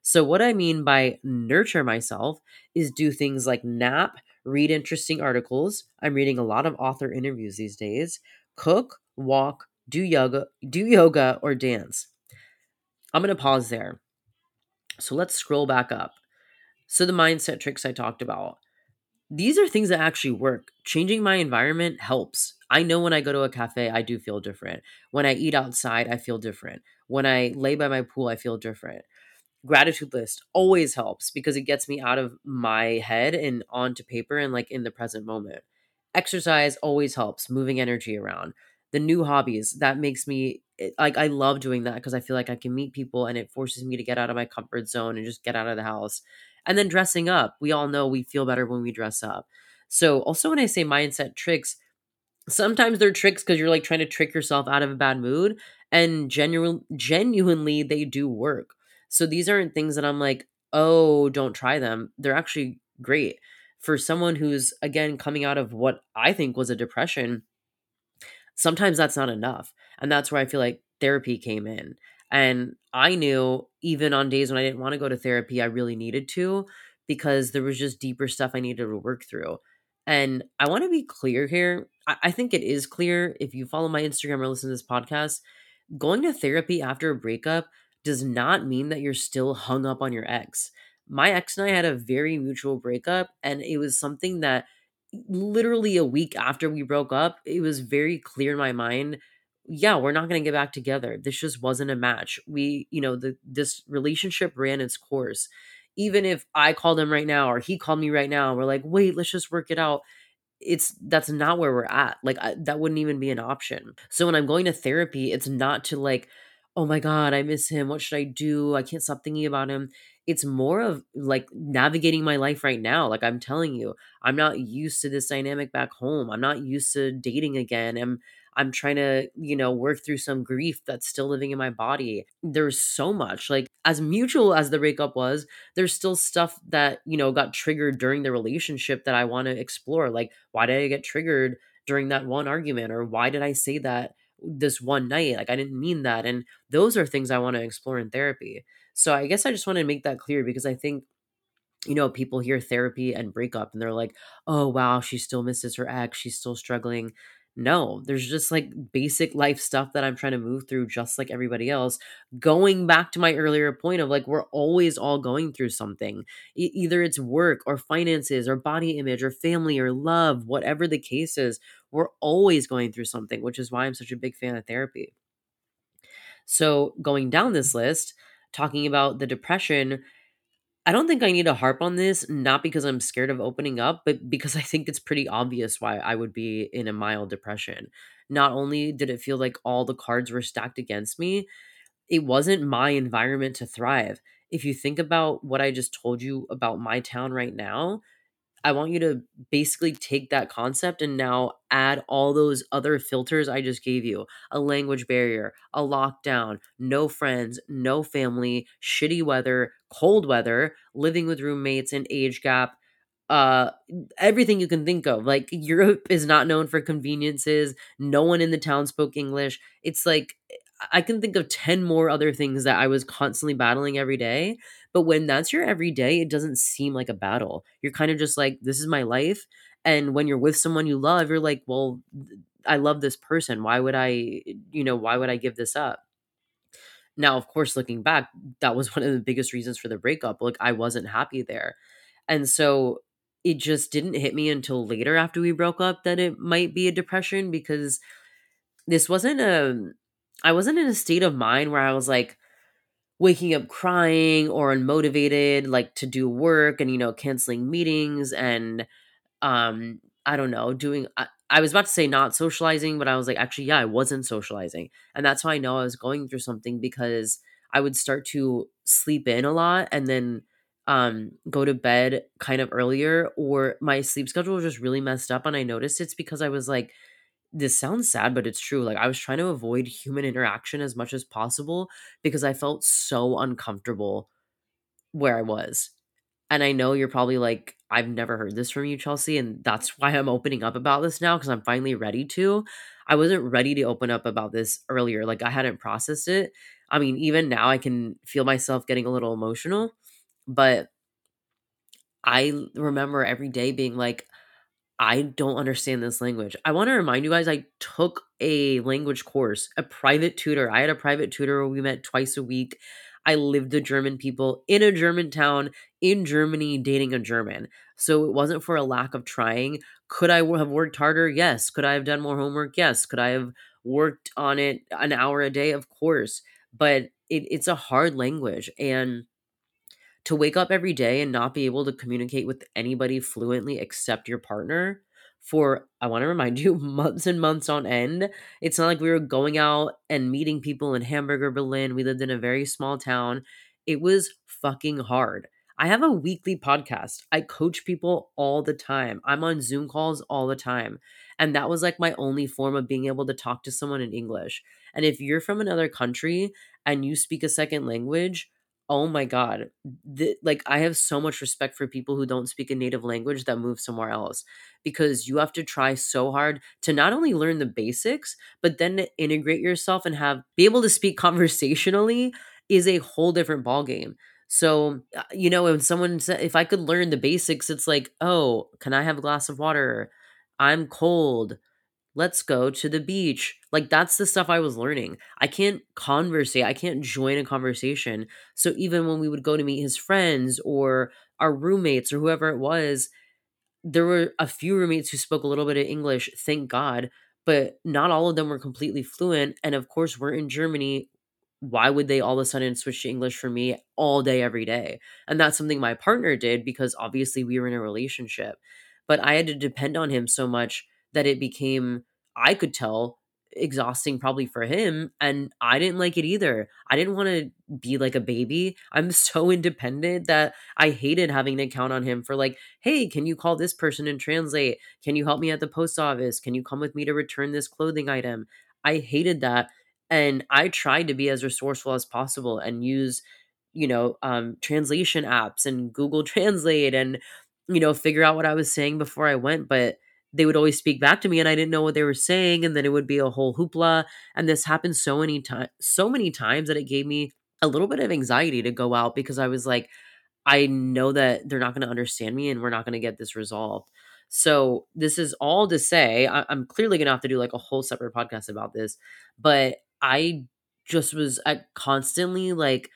So, what I mean by nurture myself is do things like nap, read interesting articles. I'm reading a lot of author interviews these days, cook, walk, do yoga, do yoga or dance. I'm going to pause there. So let's scroll back up. So, the mindset tricks I talked about, these are things that actually work. Changing my environment helps. I know when I go to a cafe, I do feel different. When I eat outside, I feel different. When I lay by my pool, I feel different. Gratitude list always helps because it gets me out of my head and onto paper and like in the present moment. Exercise always helps, moving energy around. The new hobbies, that makes me eh, like I love doing that because I feel like I can meet people and it forces me to get out of my comfort zone and just get out of the house. And then dressing up. We all know we feel better when we dress up. So, also when I say mindset tricks, sometimes they're tricks because you're like trying to trick yourself out of a bad mood, and genuine, genuinely, they do work. So, these aren't things that I'm like, oh, don't try them. They're actually great. For someone who's, again, coming out of what I think was a depression, sometimes that's not enough. And that's where I feel like therapy came in. And I knew even on days when I didn't want to go to therapy, I really needed to because there was just deeper stuff I needed to work through. And I want to be clear here. I, I think it is clear if you follow my Instagram or listen to this podcast, going to therapy after a breakup does not mean that you're still hung up on your ex. my ex and I had a very mutual breakup, and it was something that literally a week after we broke up, it was very clear in my mind yeah, we're not going to get back together. This just wasn't a match. We, you know, the this relationship ran its course. Even if I called him right now or he called me right now, we're like, "Wait, let's just work it out." It's that's not where we're at. Like I, that wouldn't even be an option. So when I'm going to therapy, it's not to like, "Oh my god, I miss him. What should I do? I can't stop thinking about him." It's more of like navigating my life right now. Like I'm telling you, I'm not used to this dynamic back home. I'm not used to dating again. I'm I'm trying to, you know, work through some grief that's still living in my body. There's so much. Like, as mutual as the breakup was, there's still stuff that, you know, got triggered during the relationship that I want to explore. Like, why did I get triggered during that one argument? Or why did I say that this one night? Like, I didn't mean that. And those are things I want to explore in therapy. So I guess I just want to make that clear because I think you know, people hear therapy and breakup and they're like, oh, wow, she still misses her ex. She's still struggling. No, there's just like basic life stuff that I'm trying to move through, just like everybody else. Going back to my earlier point of like, we're always all going through something. E- either it's work or finances or body image or family or love, whatever the case is, we're always going through something, which is why I'm such a big fan of therapy. So, going down this mm-hmm. list, talking about the depression, I don't think I need to harp on this, not because I'm scared of opening up, but because I think it's pretty obvious why I would be in a mild depression. Not only did it feel like all the cards were stacked against me, it wasn't my environment to thrive. If you think about what I just told you about my town right now, I want you to basically take that concept and now add all those other filters I just gave you a language barrier, a lockdown, no friends, no family, shitty weather, cold weather, living with roommates, and age gap. Uh, everything you can think of. Like, Europe is not known for conveniences. No one in the town spoke English. It's like, I can think of 10 more other things that I was constantly battling every day. But when that's your everyday, it doesn't seem like a battle. You're kind of just like, this is my life. And when you're with someone you love, you're like, well, I love this person. Why would I, you know, why would I give this up? Now, of course, looking back, that was one of the biggest reasons for the breakup. Like, I wasn't happy there. And so it just didn't hit me until later after we broke up that it might be a depression because this wasn't a I wasn't in a state of mind where I was like waking up crying or unmotivated, like to do work and, you know, canceling meetings and, um, I don't know, doing, I, I was about to say not socializing, but I was like, actually, yeah, I wasn't socializing. And that's how I know I was going through something because I would start to sleep in a lot and then um go to bed kind of earlier or my sleep schedule was just really messed up and I noticed it's because I was like this sounds sad, but it's true. Like I was trying to avoid human interaction as much as possible because I felt so uncomfortable where I was. And I know you're probably like, I've never heard this from you, Chelsea. And that's why I'm opening up about this now because I'm finally ready to. I wasn't ready to open up about this earlier. Like I hadn't processed it. I mean, even now I can feel myself getting a little emotional, but I remember every day being like, I don't understand this language. I want to remind you guys I took a language course, a private tutor. I had a private tutor where we met twice a week. I lived with German people in a German town in Germany dating a German. So it wasn't for a lack of trying. Could I have worked harder? Yes. Could I have done more homework? Yes. Could I have worked on it an hour a day? Of course. But it, it's a hard language. And to wake up every day and not be able to communicate with anybody fluently except your partner for I want to remind you months and months on end. It's not like we were going out and meeting people in Hamburg or Berlin. We lived in a very small town. It was fucking hard. I have a weekly podcast. I coach people all the time. I'm on Zoom calls all the time. And that was like my only form of being able to talk to someone in English. And if you're from another country and you speak a second language, oh my god like i have so much respect for people who don't speak a native language that move somewhere else because you have to try so hard to not only learn the basics but then to integrate yourself and have be able to speak conversationally is a whole different ball game so uh, you know when someone said if i could learn the basics it's like oh can i have a glass of water? I'm cold let's go to the beach. Like that's the stuff I was learning. I can't conversate, I can't join a conversation. So even when we would go to meet his friends or our roommates or whoever it was, there were a few roommates who spoke a little bit of English, thank God, but not all of them were completely fluent. And of course, we're in Germany. Why would they all of a sudden switch to English for me all day, every day? And that's something my partner did because obviously we were in a relationship. But I had to depend on him so much that it became, I could tell, exhausting probably for him and I didn't like it either. I didn't want to be like a baby. I'm so independent that I hated having to count on him for like, "Hey, can you call this person and translate? Can you help me at the post office? Can you come with me to return this clothing item?" I hated that and I tried to be as resourceful as possible and use you know, um, translation apps and Google Translate and, you know, figure out what I was saying before I went. But they would always speak back to me and I didn't know what they were saying and then it would be a whole hoopla and this happened so many times so many times that it gave me a little bit of anxiety to go out because I was like I know that they're not going to understand me and we're not going to get this resolved. So this is all to say I, am clearly going to have to do like a whole separate podcast about this, but I just was at constantly like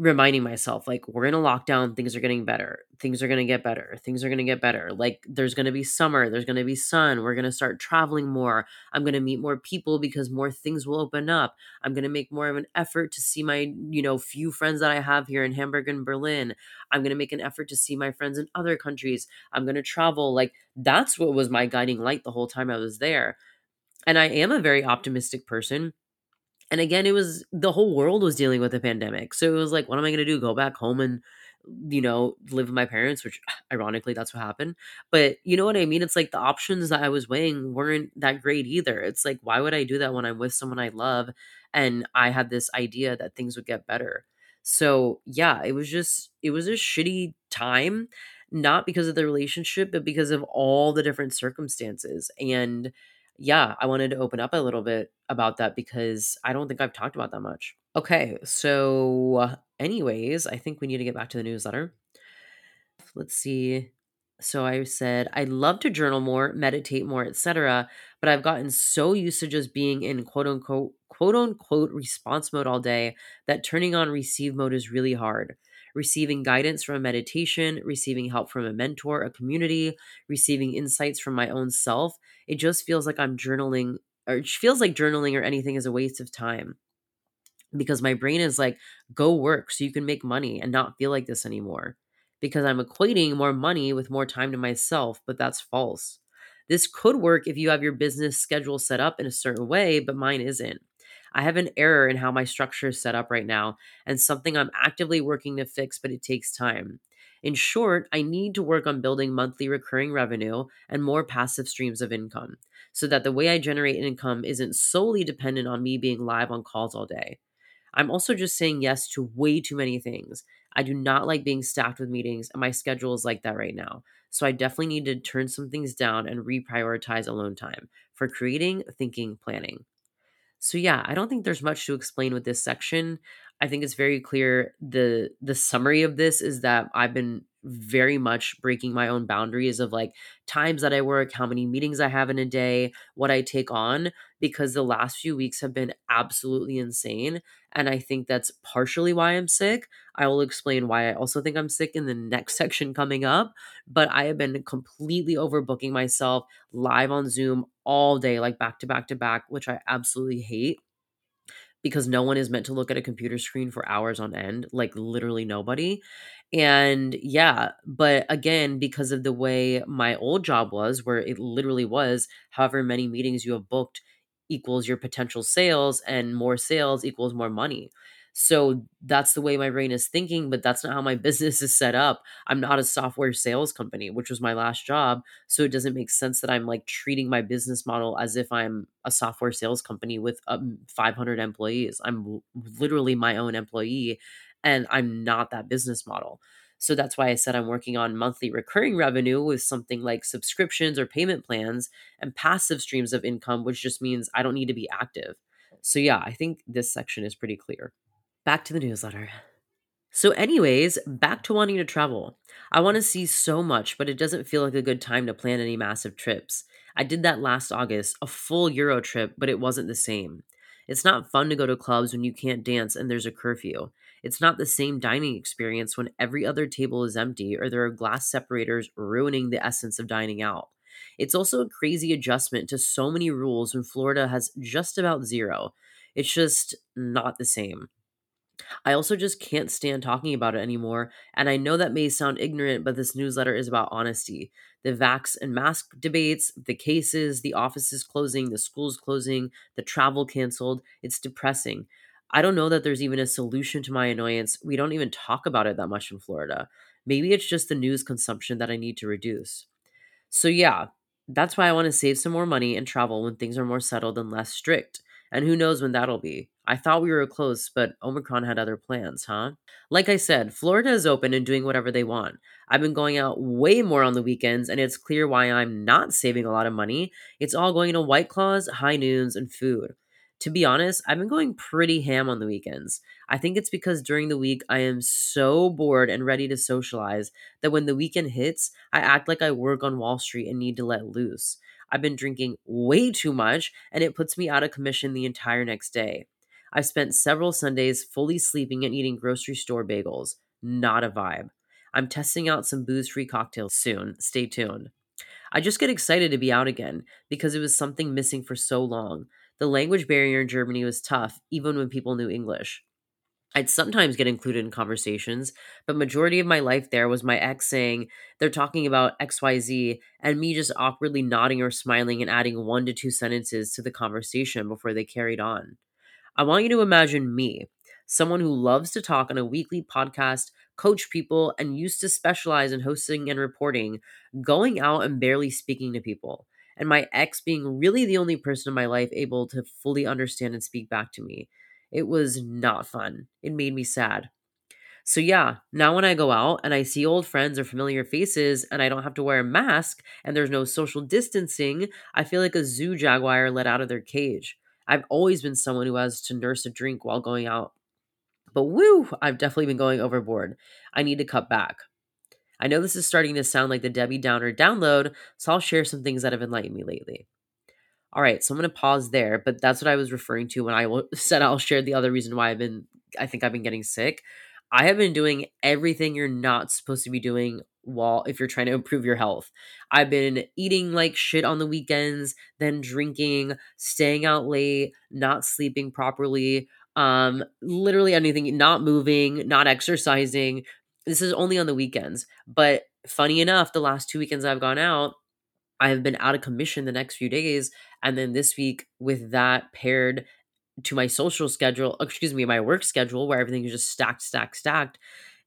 reminding myself like we're in a lockdown things are getting better things are going to get better things are going to get better like there's going to be summer there's going to be sun we're going to start traveling more i'm going to meet more people because more things will open up i'm going to make more of an effort to see my you know few friends that i have here in hamburg and berlin i'm going to make an effort to see my friends in other countries i'm going to travel like that's what was my guiding light the whole time i was there and i am a very optimistic person and again, it was the whole world was dealing with the pandemic. So it was like, what am I going to do? Go back home and, you know, live with my parents, which ironically, that's what happened. But you know what I mean? It's like the options that I was weighing weren't that great either. It's like, why would I do that when I'm with someone I love? And I had this idea that things would get better. So yeah, it was just, it was a shitty time, not because of the relationship, but because of all the different circumstances. And, yeah, I wanted to open up a little bit about that because I don't think I've talked about that much. Okay, so, anyways, I think we need to get back to the newsletter. Let's see. So I said, I'd love to journal more, meditate more, etc. But I've gotten so used to just being in quote unquote, quote unquote response mode all day that turning on receive mode is really hard receiving guidance from a meditation, receiving help from a mentor, a community, receiving insights from my own self. It just feels like I'm journaling, or it feels like journaling or anything is a waste of time because my brain is like, go work so you can make money and not feel like this anymore. Because I'm equating more money with more time to myself, but that's false. This could work if you have your business schedule set up in a certain way, but mine isn't. I have an error in how my structure is set up right now and something I'm actively working to fix, but it takes time. In short, I need to work on building monthly recurring revenue and more passive streams of income so that the way I generate income isn't solely dependent on me being live on calls all day. I'm also just saying yes to way too many things. I do not like being stacked with meetings, and my schedule is like that right now. So I definitely need to turn some things down and reprioritize alone time for creating, thinking, planning. So yeah, I don't think there's much to explain with this section. I think it's very clear the the summary of this is that I've been very much breaking my own boundaries of like times that I work, how many meetings I have in a day, what I take on, because the last few weeks have been absolutely insane. And I think that's partially why I'm sick. I will explain why I also think I'm sick in the next section coming up. But I have been completely overbooking myself live on Zoom all day, like back to back to back, which I absolutely hate because no one is meant to look at a computer screen for hours on end, like literally nobody. And yeah, but again, because of the way my old job was, where it literally was however many meetings you have booked equals your potential sales, and more sales equals more money. So that's the way my brain is thinking, but that's not how my business is set up. I'm not a software sales company, which was my last job. So it doesn't make sense that I'm like treating my business model as if I'm a software sales company with um, 500 employees. I'm literally my own employee and I'm not that business model. So that's why I said I'm working on monthly recurring revenue with something like subscriptions or payment plans and passive streams of income, which just means I don't need to be active. So, yeah, I think this section is pretty clear. Back to the newsletter. So, anyways, back to wanting to travel. I want to see so much, but it doesn't feel like a good time to plan any massive trips. I did that last August, a full Euro trip, but it wasn't the same. It's not fun to go to clubs when you can't dance and there's a curfew. It's not the same dining experience when every other table is empty or there are glass separators ruining the essence of dining out. It's also a crazy adjustment to so many rules when Florida has just about zero. It's just not the same. I also just can't stand talking about it anymore. And I know that may sound ignorant, but this newsletter is about honesty. The vax and mask debates, the cases, the offices closing, the schools closing, the travel canceled. It's depressing. I don't know that there's even a solution to my annoyance. We don't even talk about it that much in Florida. Maybe it's just the news consumption that I need to reduce. So, yeah, that's why I want to save some more money and travel when things are more settled and less strict. And who knows when that'll be. I thought we were close, but Omicron had other plans, huh? Like I said, Florida is open and doing whatever they want. I've been going out way more on the weekends, and it's clear why I'm not saving a lot of money. It's all going to White Claws, high noons, and food. To be honest, I've been going pretty ham on the weekends. I think it's because during the week I am so bored and ready to socialize that when the weekend hits, I act like I work on Wall Street and need to let loose. I've been drinking way too much, and it puts me out of commission the entire next day. I've spent several Sundays fully sleeping and eating grocery store bagels. Not a vibe. I'm testing out some booze free cocktails soon. Stay tuned. I just get excited to be out again because it was something missing for so long. The language barrier in Germany was tough, even when people knew English. I'd sometimes get included in conversations, but majority of my life there was my ex saying they're talking about XYZ and me just awkwardly nodding or smiling and adding one to two sentences to the conversation before they carried on. I want you to imagine me, someone who loves to talk on a weekly podcast, coach people, and used to specialize in hosting and reporting, going out and barely speaking to people and my ex being really the only person in my life able to fully understand and speak back to me. It was not fun. It made me sad. So, yeah, now when I go out and I see old friends or familiar faces and I don't have to wear a mask and there's no social distancing, I feel like a zoo jaguar let out of their cage. I've always been someone who has to nurse a drink while going out. But woo, I've definitely been going overboard. I need to cut back. I know this is starting to sound like the Debbie Downer download, so I'll share some things that have enlightened me lately. All right, so I'm going to pause there, but that's what I was referring to when I said I'll share the other reason why I've been I think I've been getting sick. I have been doing everything you're not supposed to be doing while if you're trying to improve your health. I've been eating like shit on the weekends, then drinking, staying out late, not sleeping properly, um literally anything, not moving, not exercising, this is only on the weekends. But funny enough, the last two weekends I've gone out, I have been out of commission the next few days. And then this week, with that paired to my social schedule, oh, excuse me, my work schedule, where everything is just stacked, stacked, stacked,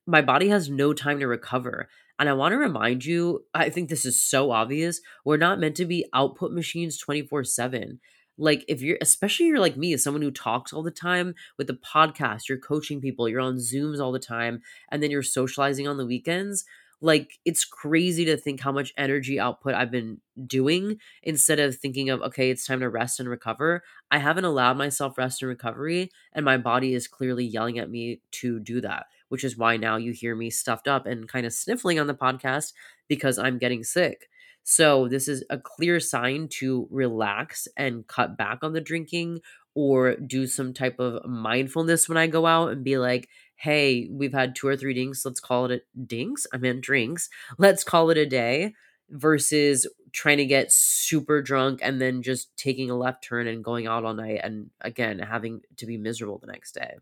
my body has no time to recover. And I want to remind you, I think this is so obvious. We're not meant to be output machines 24 7 like if you're especially you're like me as someone who talks all the time with the podcast you're coaching people you're on zooms all the time and then you're socializing on the weekends like it's crazy to think how much energy output i've been doing instead of thinking of okay it's time to rest and recover. I haven't allowed myself rest and recovery and my body is clearly yelling at me to do that which is why now you hear me stuffed up and kind of sniffling on the podcast because i'm getting sick. So, this is a clear sign to relax and cut back on the drinking or do some type of mindfulness when I go out and be like, hey, we've had two or three dings, Let's call it a dinks. I meant drinks. Let's call it a day versus trying to get super drunk and then just taking a left turn and going out all night and again having to be miserable the next day.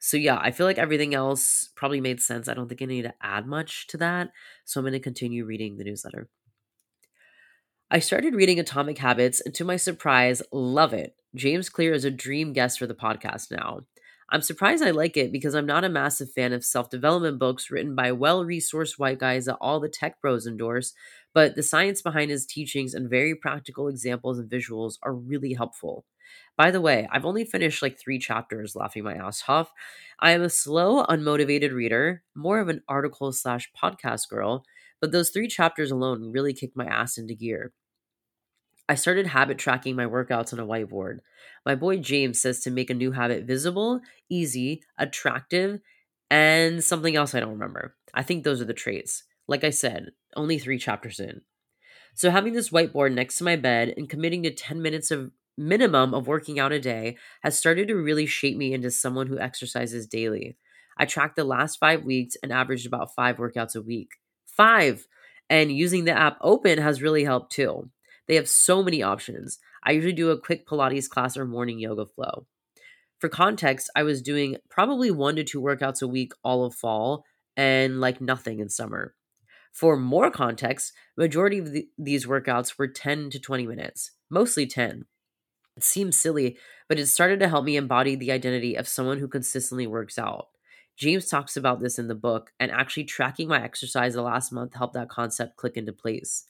So yeah, I feel like everything else probably made sense. I don't think I need to add much to that. So I'm going to continue reading the newsletter. I started reading Atomic Habits and to my surprise, love it. James Clear is a dream guest for the podcast now. I'm surprised I like it because I'm not a massive fan of self development books written by well resourced white guys that all the tech bros endorse, but the science behind his teachings and very practical examples and visuals are really helpful. By the way, I've only finished like three chapters laughing my ass off. I am a slow, unmotivated reader, more of an article slash podcast girl, but those three chapters alone really kicked my ass into gear. I started habit tracking my workouts on a whiteboard. My boy James says to make a new habit visible, easy, attractive, and something else I don't remember. I think those are the traits. Like I said, only three chapters in. So having this whiteboard next to my bed and committing to 10 minutes of minimum of working out a day has started to really shape me into someone who exercises daily. I tracked the last five weeks and averaged about five workouts a week. Five! And using the app Open has really helped too. They have so many options. I usually do a quick Pilates class or morning yoga flow. For context, I was doing probably one to two workouts a week all of fall and like nothing in summer. For more context, majority of the, these workouts were 10 to 20 minutes, mostly 10. It seems silly, but it started to help me embody the identity of someone who consistently works out. James talks about this in the book, and actually tracking my exercise the last month helped that concept click into place.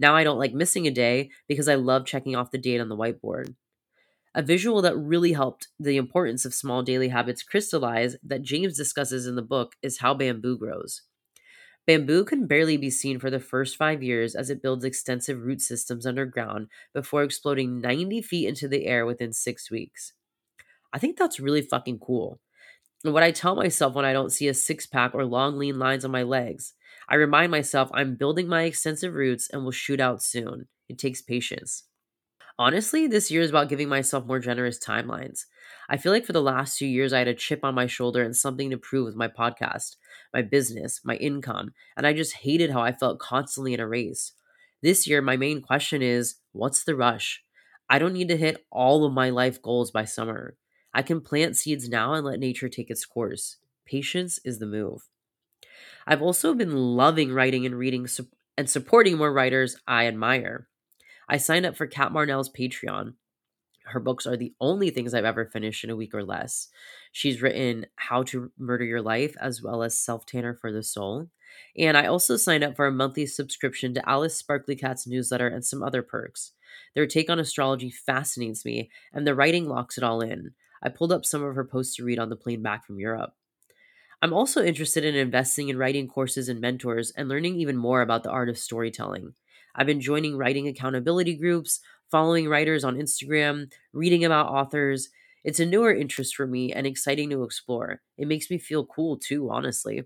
Now I don't like missing a day because I love checking off the date on the whiteboard. A visual that really helped the importance of small daily habits crystallize that James discusses in the book is how bamboo grows. Bamboo can barely be seen for the first five years as it builds extensive root systems underground before exploding 90 feet into the air within six weeks. I think that's really fucking cool. And what I tell myself when I don't see a six pack or long, lean lines on my legs, I remind myself I'm building my extensive roots and will shoot out soon. It takes patience. Honestly, this year is about giving myself more generous timelines. I feel like for the last two years, I had a chip on my shoulder and something to prove with my podcast, my business, my income, and I just hated how I felt constantly in a race. This year, my main question is what's the rush? I don't need to hit all of my life goals by summer. I can plant seeds now and let nature take its course. Patience is the move. I've also been loving writing and reading and supporting more writers I admire. I signed up for Cat Marnell's Patreon. Her books are the only things I've ever finished in a week or less. She's written How to Murder Your Life as well as Self Tanner for the Soul. And I also signed up for a monthly subscription to Alice Sparkly Kat's newsletter and some other perks. Their take on astrology fascinates me, and the writing locks it all in. I pulled up some of her posts to read on the plane back from Europe. I'm also interested in investing in writing courses and mentors and learning even more about the art of storytelling. I've been joining writing accountability groups, following writers on Instagram, reading about authors. It's a newer interest for me and exciting to explore. It makes me feel cool too, honestly.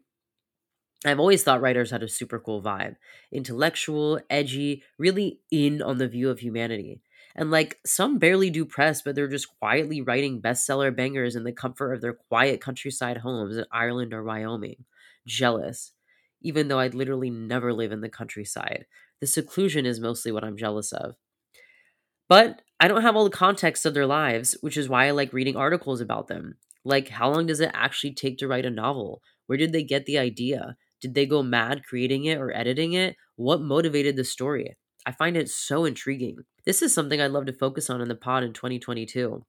I've always thought writers had a super cool vibe intellectual, edgy, really in on the view of humanity. And like some barely do press, but they're just quietly writing bestseller bangers in the comfort of their quiet countryside homes in Ireland or Wyoming. Jealous. Even though I'd literally never live in the countryside. The seclusion is mostly what I'm jealous of. But I don't have all the context of their lives, which is why I like reading articles about them. Like, how long does it actually take to write a novel? Where did they get the idea? Did they go mad creating it or editing it? What motivated the story? I find it so intriguing. This is something I'd love to focus on in the pod in 2022.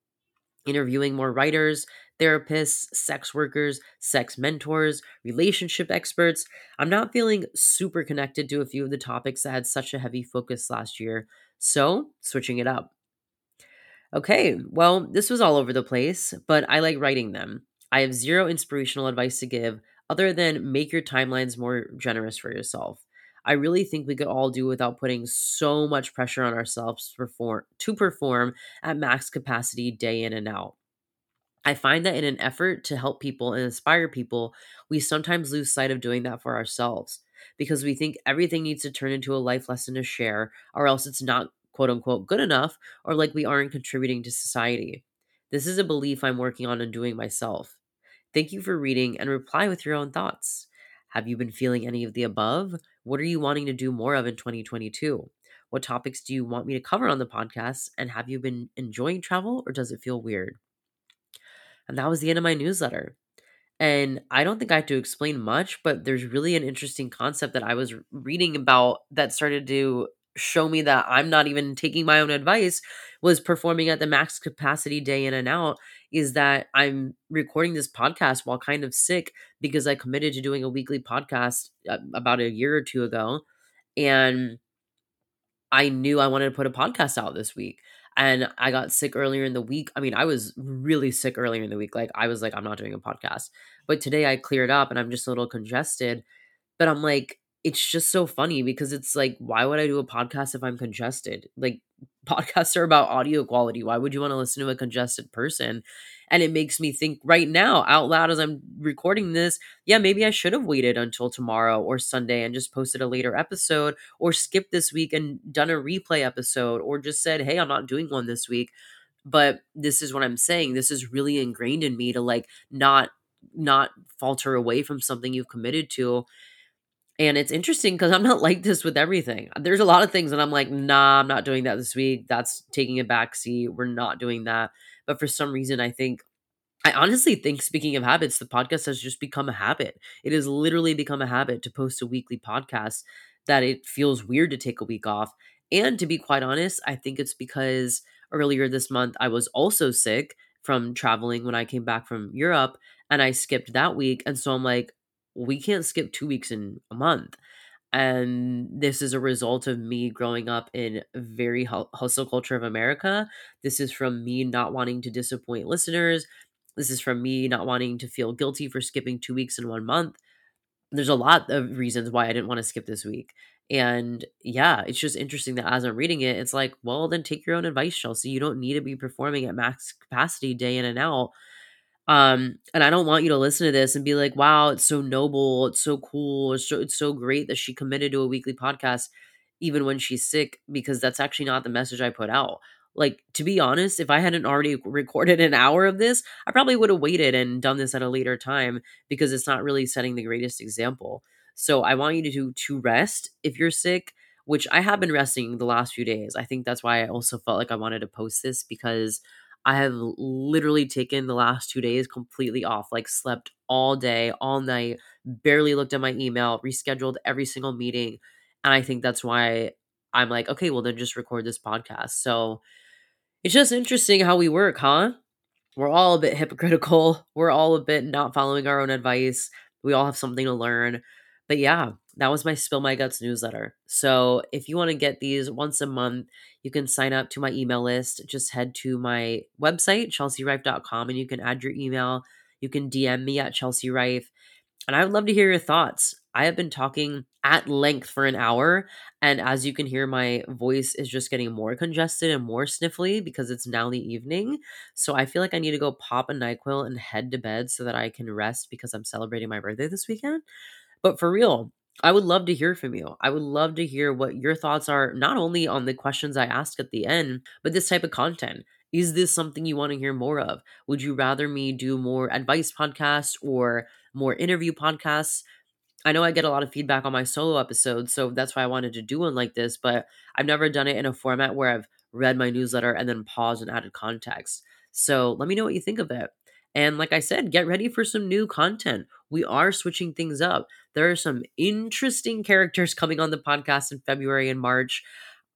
Interviewing more writers, therapists, sex workers, sex mentors, relationship experts. I'm not feeling super connected to a few of the topics that had such a heavy focus last year, so switching it up. Okay, well, this was all over the place, but I like writing them. I have zero inspirational advice to give other than make your timelines more generous for yourself. I really think we could all do without putting so much pressure on ourselves to perform, to perform at max capacity day in and out. I find that in an effort to help people and inspire people, we sometimes lose sight of doing that for ourselves because we think everything needs to turn into a life lesson to share, or else it's not quote unquote good enough, or like we aren't contributing to society. This is a belief I'm working on and doing myself. Thank you for reading and reply with your own thoughts. Have you been feeling any of the above? What are you wanting to do more of in 2022? What topics do you want me to cover on the podcast? And have you been enjoying travel or does it feel weird? And that was the end of my newsletter. And I don't think I have to explain much, but there's really an interesting concept that I was reading about that started to show me that I'm not even taking my own advice was performing at the max capacity day in and out is that I'm recording this podcast while kind of sick because I committed to doing a weekly podcast uh, about a year or two ago and I knew I wanted to put a podcast out this week and I got sick earlier in the week. I mean, I was really sick earlier in the week. Like I was like, I'm not doing a podcast. But today I cleared up and I'm just a little congested. But I'm like, it's just so funny because it's like, why would I do a podcast if I'm congested? Like podcasts are about audio quality. Why would you want to listen to a congested person? And it makes me think right now, out loud as I'm recording this, yeah, maybe I should have waited until tomorrow or Sunday and just posted a later episode or skipped this week and done a replay episode or just said, hey, I'm not doing one this week. But this is what I'm saying. This is really ingrained in me to like not not falter away from something you've committed to and it's interesting because I'm not like this with everything. There's a lot of things that I'm like, nah, I'm not doing that this week. That's taking a back seat. We're not doing that. But for some reason, I think, I honestly think, speaking of habits, the podcast has just become a habit. It has literally become a habit to post a weekly podcast that it feels weird to take a week off. And to be quite honest, I think it's because earlier this month I was also sick from traveling when I came back from Europe and I skipped that week. And so I'm like, we can't skip two weeks in a month. And this is a result of me growing up in very hustle culture of America. This is from me not wanting to disappoint listeners. This is from me not wanting to feel guilty for skipping two weeks in one month. There's a lot of reasons why I didn't want to skip this week. And yeah, it's just interesting that as I'm reading it, it's like, well, then take your own advice, Chelsea. You don't need to be performing at max capacity day in and out um, and I don't want you to listen to this and be like, wow, it's so noble, it's so cool, it's so, it's so great that she committed to a weekly podcast even when she's sick, because that's actually not the message I put out. Like, to be honest, if I hadn't already recorded an hour of this, I probably would have waited and done this at a later time because it's not really setting the greatest example. So I want you to do to rest if you're sick, which I have been resting the last few days. I think that's why I also felt like I wanted to post this because I have literally taken the last two days completely off, like slept all day, all night, barely looked at my email, rescheduled every single meeting. And I think that's why I'm like, okay, well, then just record this podcast. So it's just interesting how we work, huh? We're all a bit hypocritical. We're all a bit not following our own advice. We all have something to learn. But yeah, that was my Spill My Guts newsletter. So if you want to get these once a month, you can sign up to my email list. Just head to my website, chelsearife.com, and you can add your email. You can DM me at Chelsea Rife. And I would love to hear your thoughts. I have been talking at length for an hour. And as you can hear, my voice is just getting more congested and more sniffly because it's now the evening. So I feel like I need to go pop a NyQuil and head to bed so that I can rest because I'm celebrating my birthday this weekend. But for real, I would love to hear from you. I would love to hear what your thoughts are, not only on the questions I ask at the end, but this type of content. Is this something you want to hear more of? Would you rather me do more advice podcasts or more interview podcasts? I know I get a lot of feedback on my solo episodes, so that's why I wanted to do one like this, but I've never done it in a format where I've read my newsletter and then paused and added context. So let me know what you think of it. And like I said, get ready for some new content. We are switching things up. There are some interesting characters coming on the podcast in February and March.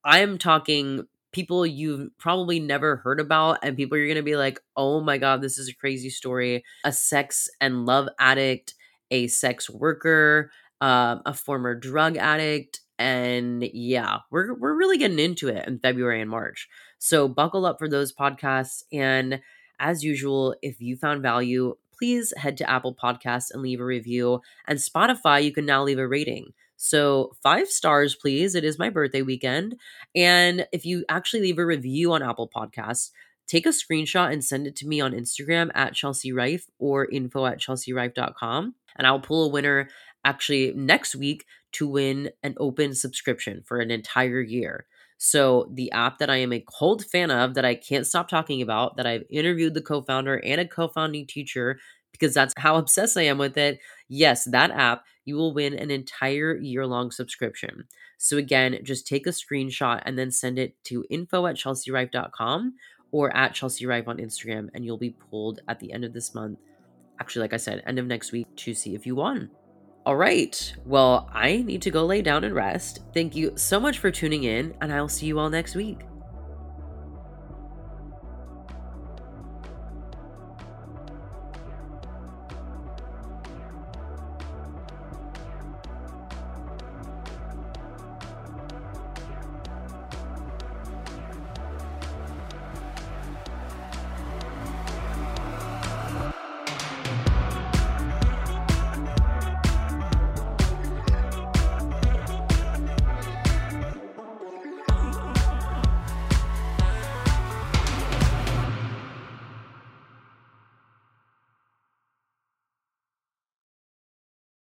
I am talking people you've probably never heard about, and people you're going to be like, oh my God, this is a crazy story. A sex and love addict, a sex worker, um, a former drug addict. And yeah, we're, we're really getting into it in February and March. So buckle up for those podcasts. And as usual, if you found value, please head to Apple Podcasts and leave a review. And Spotify, you can now leave a rating. So, five stars, please. It is my birthday weekend. And if you actually leave a review on Apple Podcasts, take a screenshot and send it to me on Instagram at Chelsea Rife or info at chelsearife.com. And I'll pull a winner actually next week to win an open subscription for an entire year. So, the app that I am a cold fan of, that I can't stop talking about, that I've interviewed the co founder and a co founding teacher because that's how obsessed I am with it. Yes, that app, you will win an entire year long subscription. So, again, just take a screenshot and then send it to info at chelsearife.com or at Chelsea on Instagram, and you'll be pulled at the end of this month. Actually, like I said, end of next week to see if you won. All right. Well, I need to go lay down and rest. Thank you so much for tuning in, and I'll see you all next week.